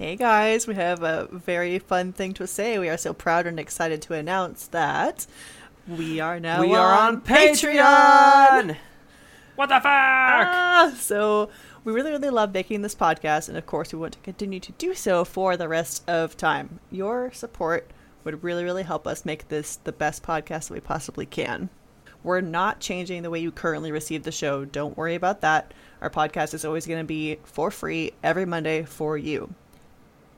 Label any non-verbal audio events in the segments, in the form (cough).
Hey guys, we have a very fun thing to say. We are so proud and excited to announce that we are now we are on Patreon. Patreon. What the fuck? Ah, so we really, really love making this podcast, and of course, we want to continue to do so for the rest of time. Your support would really, really help us make this the best podcast that we possibly can. We're not changing the way you currently receive the show. Don't worry about that. Our podcast is always going to be for free every Monday for you.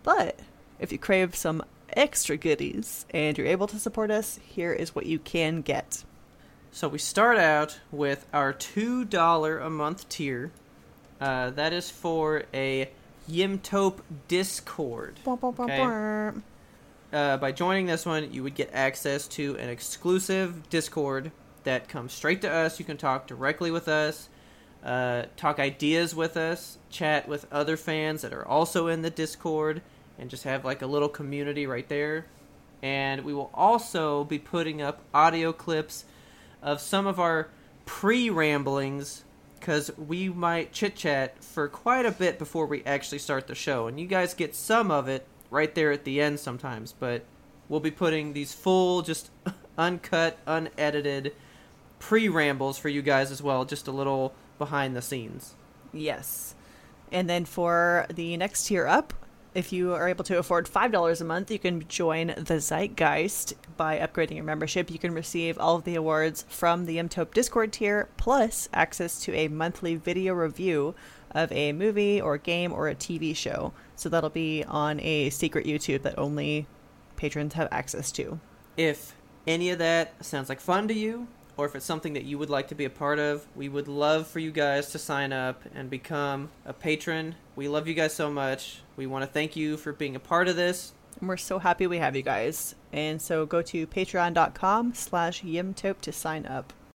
But if you crave some extra goodies and you're able to support us, here is what you can get. So we start out with our two dollar a month tier. Uh, that is for a Yimtope Discord. Okay. Uh, by joining this one, you would get access to an exclusive Discord that comes straight to us. You can talk directly with us, uh, talk ideas with us, chat with other fans that are also in the Discord, and just have like a little community right there. And we will also be putting up audio clips of some of our pre ramblings because we might chit chat for quite a bit before we actually start the show. And you guys get some of it right there at the end sometimes, but we'll be putting these full, just (laughs) uncut, unedited pre rambles for you guys as well, just a little behind the scenes. Yes. And then for the next tier up, if you are able to afford $5 a month, you can join the Zeitgeist by upgrading your membership. You can receive all of the awards from the Yimtope Discord tier, plus access to a monthly video review of a movie or game or a TV show. So that'll be on a secret YouTube that only patrons have access to. If any of that sounds like fun to you, or if it's something that you would like to be a part of, we would love for you guys to sign up and become a patron. We love you guys so much. We want to thank you for being a part of this. And we're so happy we have you guys. And so go to patreon.com slash yimtope to sign up.